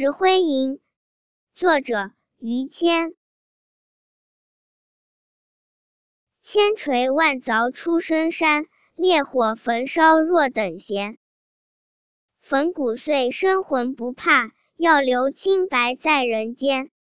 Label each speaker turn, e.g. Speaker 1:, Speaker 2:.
Speaker 1: 石灰吟作者于谦。千锤万凿出深山烈火焚烧若等闲。粉骨碎身浑不怕要留清白在人间